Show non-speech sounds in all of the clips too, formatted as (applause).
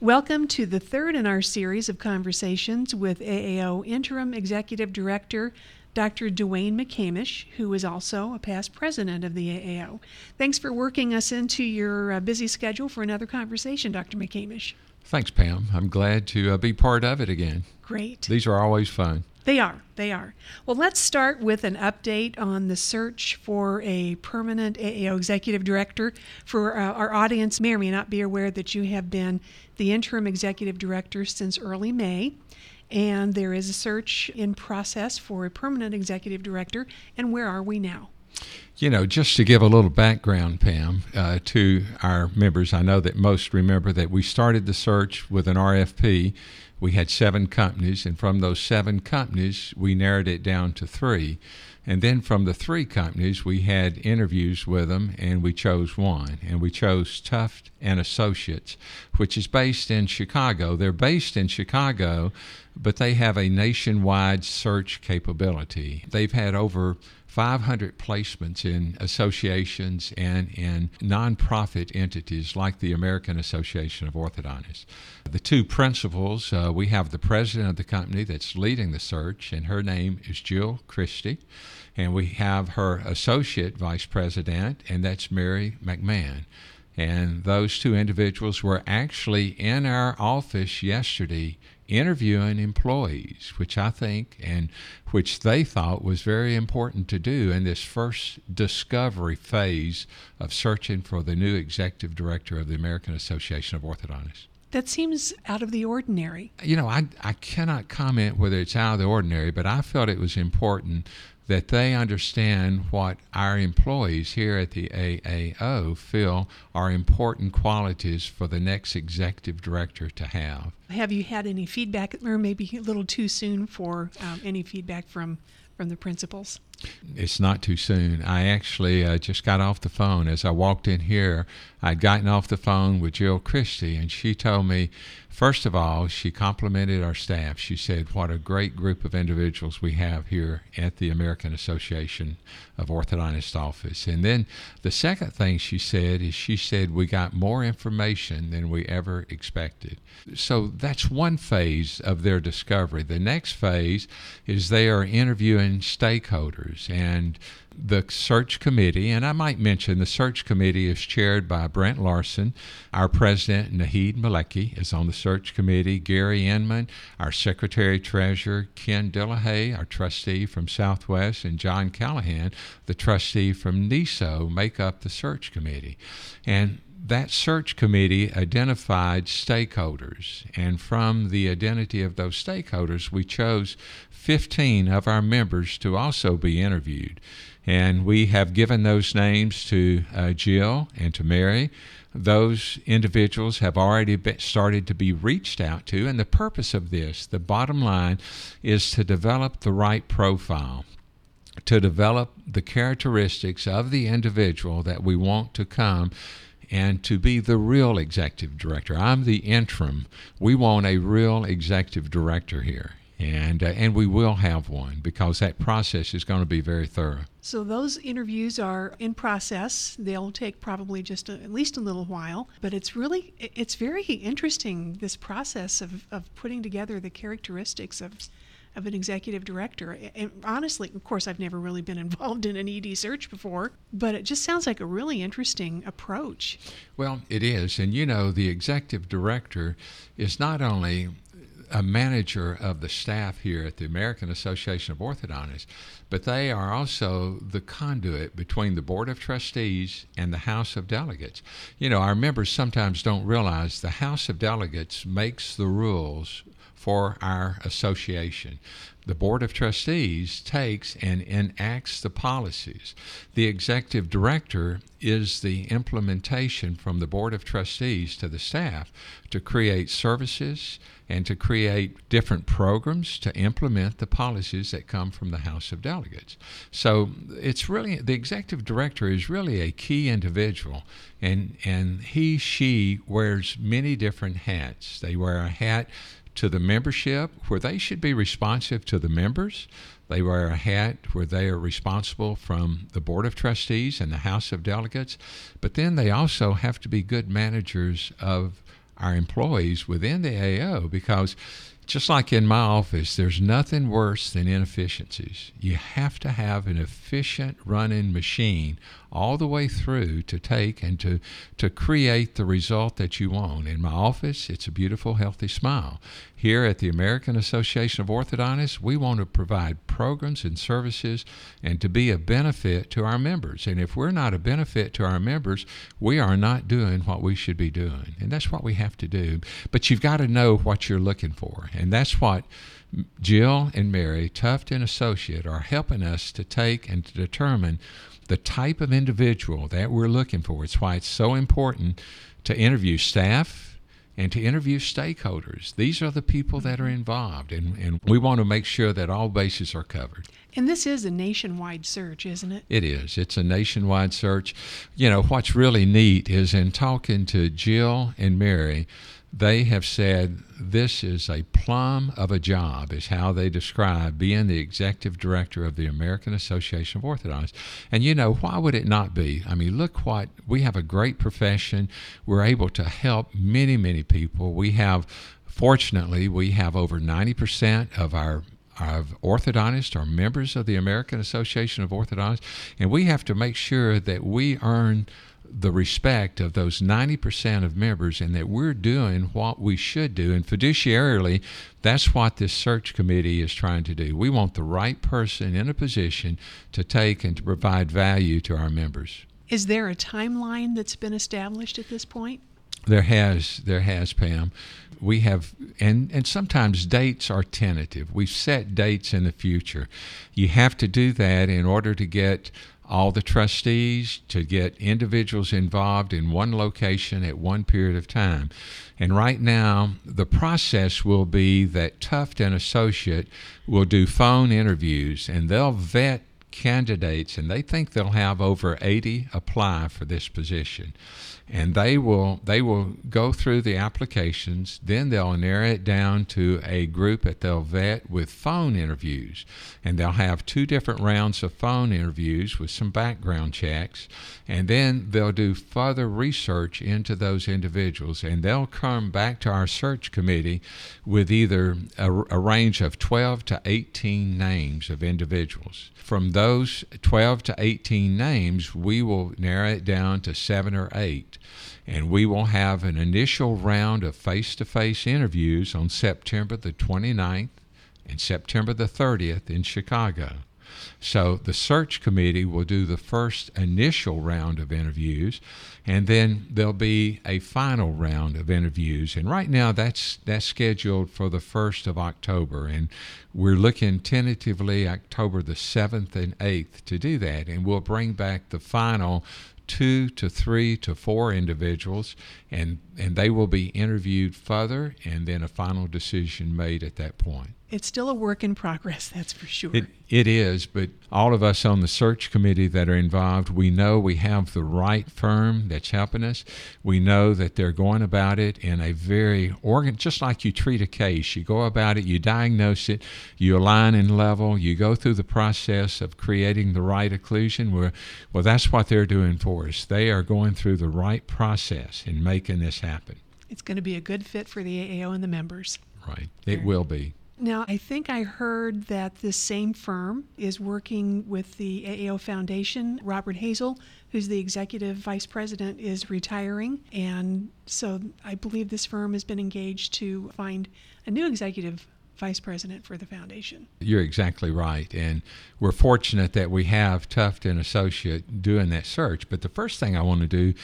Welcome to the third in our series of conversations with AAO Interim Executive Director Dr. DeWayne McCamish, who is also a past president of the AAO. Thanks for working us into your uh, busy schedule for another conversation, Dr. McCamish. Thanks, Pam. I'm glad to uh, be part of it again. Great. These are always fun. They are. They are. Well, let's start with an update on the search for a permanent AAO executive director. For uh, our audience, may or may not be aware that you have been the interim executive director since early May. And there is a search in process for a permanent executive director. And where are we now? You know, just to give a little background, Pam, uh, to our members, I know that most remember that we started the search with an RFP we had seven companies, and from those seven companies, we narrowed it down to three. And then from the three companies, we had interviews with them, and we chose one. And we chose Tuft and Associates, which is based in Chicago. They're based in Chicago, but they have a nationwide search capability. They've had over 500 placements in associations and in nonprofit entities like the American Association of Orthodontists. The two principals, uh, we have the president of the company that's leading the search, and her name is Jill Christie. And we have her associate vice president, and that's Mary McMahon. And those two individuals were actually in our office yesterday interviewing employees, which I think and which they thought was very important to do in this first discovery phase of searching for the new executive director of the American Association of Orthodontists. That seems out of the ordinary. You know, I, I cannot comment whether it's out of the ordinary, but I felt it was important that they understand what our employees here at the AAO feel are important qualities for the next executive director to have. Have you had any feedback, or maybe a little too soon for um, any feedback from from the principals? It's not too soon. I actually uh, just got off the phone as I walked in here. I'd gotten off the phone with Jill Christie, and she told me, first of all, she complimented our staff. She said, What a great group of individuals we have here at the American Association of Orthodontists office. And then the second thing she said is, She said, We got more information than we ever expected. So that's one phase of their discovery. The next phase is they are interviewing stakeholders and the search committee, and I might mention the search committee is chaired by Brent Larson. Our president, Nahid Maleki, is on the search committee. Gary Inman, our secretary treasurer, Ken Dillehay, our trustee from Southwest, and John Callahan, the trustee from NESO, make up the search committee. And that search committee identified stakeholders, and from the identity of those stakeholders, we chose 15 of our members to also be interviewed. And we have given those names to uh, Jill and to Mary. Those individuals have already started to be reached out to. And the purpose of this, the bottom line, is to develop the right profile to develop the characteristics of the individual that we want to come and to be the real executive director. I'm the interim. We want a real executive director here. And, uh, and we will have one because that process is going to be very thorough. So those interviews are in process. They'll take probably just a, at least a little while, but it's really it's very interesting this process of, of putting together the characteristics of of an executive director. And honestly, of course, I've never really been (laughs) involved in an ED search before, but it just sounds like a really interesting approach. Well, it is. And you know, the executive director is not only a manager of the staff here at the American Association of Orthodontists, but they are also the conduit between the Board of Trustees and the House of Delegates. You know, our members sometimes don't realize the House of Delegates makes the rules for our association. The Board of Trustees takes and enacts the policies. The Executive Director is the implementation from the Board of Trustees to the staff to create services and to create different programs to implement the policies that come from the House of Delegates. So it's really the executive director is really a key individual and and he she wears many different hats. They wear a hat to the membership where they should be responsive to the members. They wear a hat where they are responsible from the Board of Trustees and the House of Delegates, but then they also have to be good managers of our employees within the AO because just like in my office, there's nothing worse than inefficiencies. You have to have an efficient running machine all the way through to take and to, to create the result that you want. In my office, it's a beautiful, healthy smile. Here at the American Association of Orthodontists, we want to provide programs and services and to be a benefit to our members. And if we're not a benefit to our members, we are not doing what we should be doing. And that's what we have to do. But you've got to know what you're looking for. And that's what Jill and Mary, Tuft and Associate, are helping us to take and to determine the type of individual that we're looking for. It's why it's so important to interview staff and to interview stakeholders. These are the people that are involved, and, and we want to make sure that all bases are covered. And this is a nationwide search, isn't it? It is. It's a nationwide search. You know, what's really neat is in talking to Jill and Mary, they have said this is a plum of a job, is how they describe being the executive director of the American Association of Orthodontists. And you know, why would it not be? I mean, look what we have a great profession. We're able to help many, many people. We have, fortunately, we have over 90% of our of orthodontists are members of the American Association of Orthodontists, and we have to make sure that we earn the respect of those 90% of members and that we're doing what we should do. And fiduciarily, that's what this search committee is trying to do. We want the right person in a position to take and to provide value to our members. Is there a timeline that's been established at this point? There has, there has, Pam. We have, and, and sometimes dates are tentative. We've set dates in the future. You have to do that in order to get all the trustees to get individuals involved in one location at one period of time. And right now, the process will be that Tuft and Associate will do phone interviews and they'll vet candidates and they think they'll have over 80 apply for this position. And they will they will go through the applications then they'll narrow it down to a group that they'll vet with phone interviews. And they'll have two different rounds of phone interviews with some background checks. And then they'll do further research into those individuals. And they'll come back to our search committee with either a, a range of 12 to 18 names of individuals. From those 12 to 18 names we will narrow it down to seven or eight and we will have an initial round of face to face interviews on September the 29th and September the 30th in Chicago. So the search committee will do the first initial round of interviews, and then there'll be a final round of interviews. And right now, that's that's scheduled for the first of October, and we're looking tentatively October the seventh and eighth to do that, and we'll bring back the final two to three to four individuals, and, and they will be interviewed further, and then a final decision made at that point. It's still a work in progress, that's for sure. It, it is, but all of us on the search committee that are involved, we know we have the right firm that's helping us. We know that they're going about it in a very organ, just like you treat a case. You go about it, you diagnose it, you align and level, you go through the process of creating the right occlusion. Where, well, that's what they're doing for us. They are going through the right process in making this happen. It's going to be a good fit for the AAO and the members. Right, it will be. Now, I think I heard that this same firm is working with the AAO Foundation. Robert Hazel, who's the executive vice president, is retiring. And so I believe this firm has been engaged to find a new executive vice president for the foundation. You're exactly right. And we're fortunate that we have Tuft and Associate doing that search. But the first thing I want to do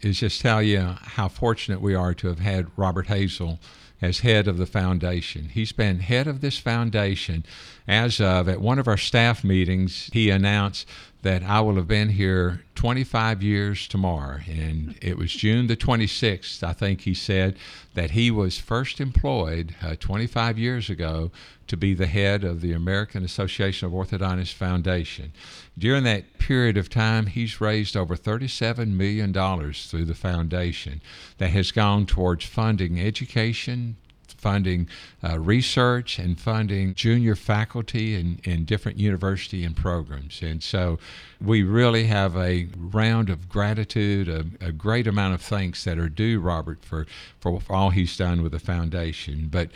is just tell you how fortunate we are to have had Robert Hazel as head of the foundation. He's been head of this foundation as of at one of our staff meetings. He announced that I will have been here 25 years tomorrow. And it was June the 26th, I think he said, that he was first employed uh, 25 years ago to be the head of the American Association of Orthodontists Foundation. During that period of time, he's raised over $37 million through the foundation that has gone towards funding education, funding uh, research and funding junior faculty in, in different university and programs. And so we really have a round of gratitude, a, a great amount of thanks that are due Robert for, for all he's done with the foundation. But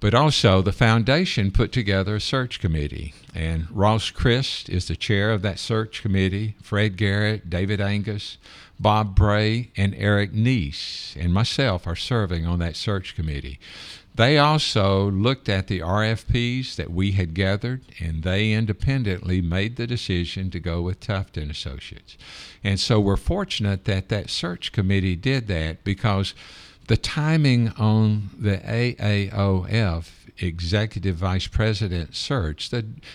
but also the foundation put together a search committee, and Ross Christ is the chair of that search committee. Fred Garrett, David Angus, Bob Bray, and Eric Neese, and myself are serving on that search committee. They also looked at the RFPs that we had gathered, and they independently made the decision to go with Tuft and Associates. And so we're fortunate that that search committee did that because the timing on the AAOF executive vice president search,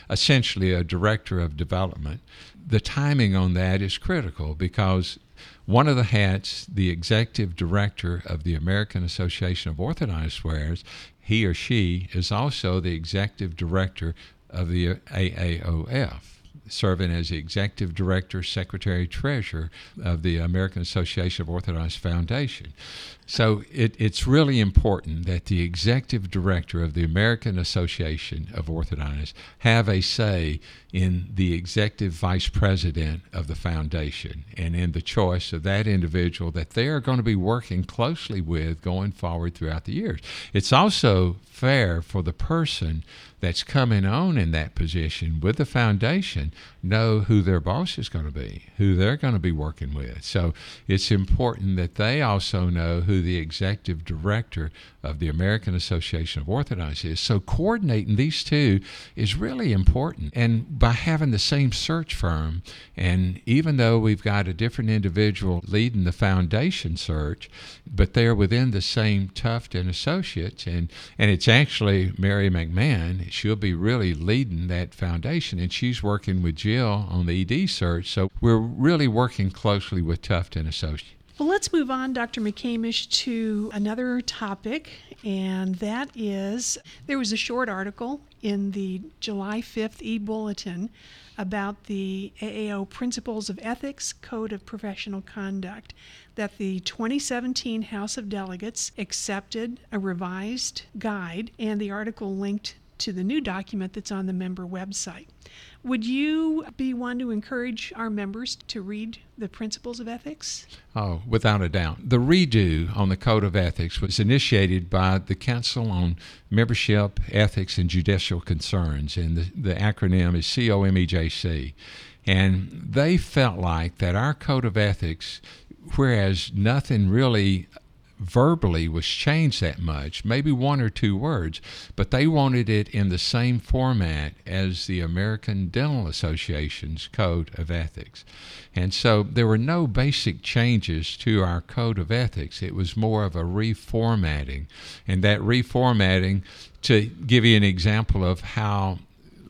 essentially a director of development, the timing on that is critical because one of the hats, the executive director of the American Association of Orthodontist Wearers, he or she is also the executive director of the AAOF serving as the executive director, secretary, treasurer of the American Association of Orthodontist Foundation. So it, it's really important that the executive director of the American Association of Orthodontists have a say in the executive vice president of the foundation and in the choice of that individual that they are going to be working closely with going forward throughout the years. It's also fair for the person that's coming on in that position with the foundation know who their boss is going to be, who they're going to be working with. So it's important that they also know who the executive director of the American Association of Orthodontists is. So coordinating these two is really important. And by having the same search firm, and even though we've got a different individual leading the foundation search, but they're within the same Tuft and Associates, and, and it's actually Mary McMahon, she'll be really leading that foundation, and she's working with Jill on the ED search. So we're really working closely with Tuft and Associates. Well, let's move on, Dr. McCamish, to another topic, and that is there was a short article in the July 5th e bulletin about the AAO Principles of Ethics Code of Professional Conduct that the 2017 House of Delegates accepted a revised guide, and the article linked to the new document that's on the member website. Would you be one to encourage our members to read the principles of ethics? Oh, without a doubt. The redo on the Code of Ethics was initiated by the Council on Membership, Ethics, and Judicial Concerns, and the, the acronym is COMEJC. And they felt like that our Code of Ethics, whereas nothing really verbally was changed that much, maybe one or two words, but they wanted it in the same format as the American Dental Association's Code of Ethics. And so there were no basic changes to our Code of Ethics. It was more of a reformatting. And that reformatting, to give you an example of how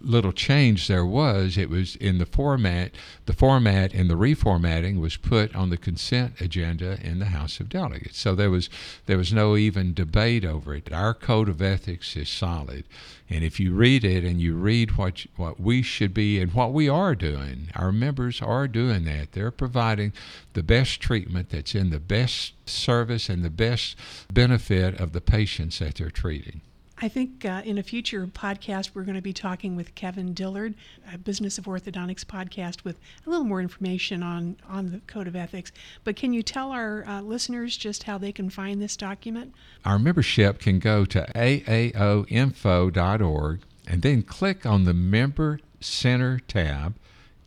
little change there was, it was in the format. The format and the reformatting was put on the consent agenda in the House of Delegates. So there was there was no even debate over it. Our code of ethics is solid, and if you read it and you read what what we should be and what we are doing, our members are doing that. They're providing the best treatment that's in the best service and the best benefit of the patients that they're treating. I think uh, in a future podcast, we're going to be talking with Kevin Dillard, a Business of Orthodontics podcast, with a little more information on, on the Code of Ethics. But can you tell our uh, listeners just how they can find this document? Our membership can go to aaoinfo.org and then click on the Member Center tab,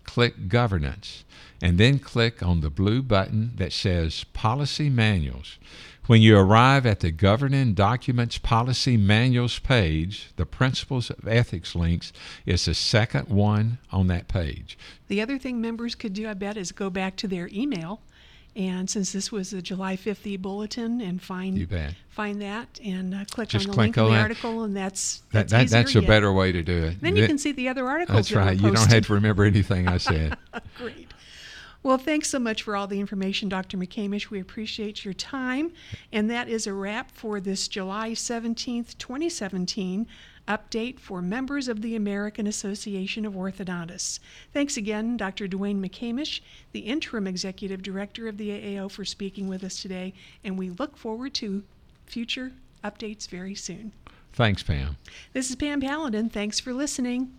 click Governance, and then click on the blue button that says Policy Manuals. When you arrive at the Governing Documents Policy Manuals page, the Principles of Ethics links is the second one on that page. The other thing members could do, I bet, is go back to their email. And since this was a July 5th e bulletin, and find find that and uh, click Just on the click link on the that. article, and that's That, that's, that, easier that's a yet. better way to do it. Then you can see the other articles. That's that right. You don't have to remember anything I said. (laughs) Great. Well, thanks so much for all the information, Dr. McCamish. We appreciate your time. And that is a wrap for this July 17th, 2017 update for members of the American Association of Orthodontists. Thanks again, Dr. DeWayne McCamish, the interim executive director of the AAO, for speaking with us today. And we look forward to future updates very soon. Thanks, Pam. This is Pam Paladin. Thanks for listening.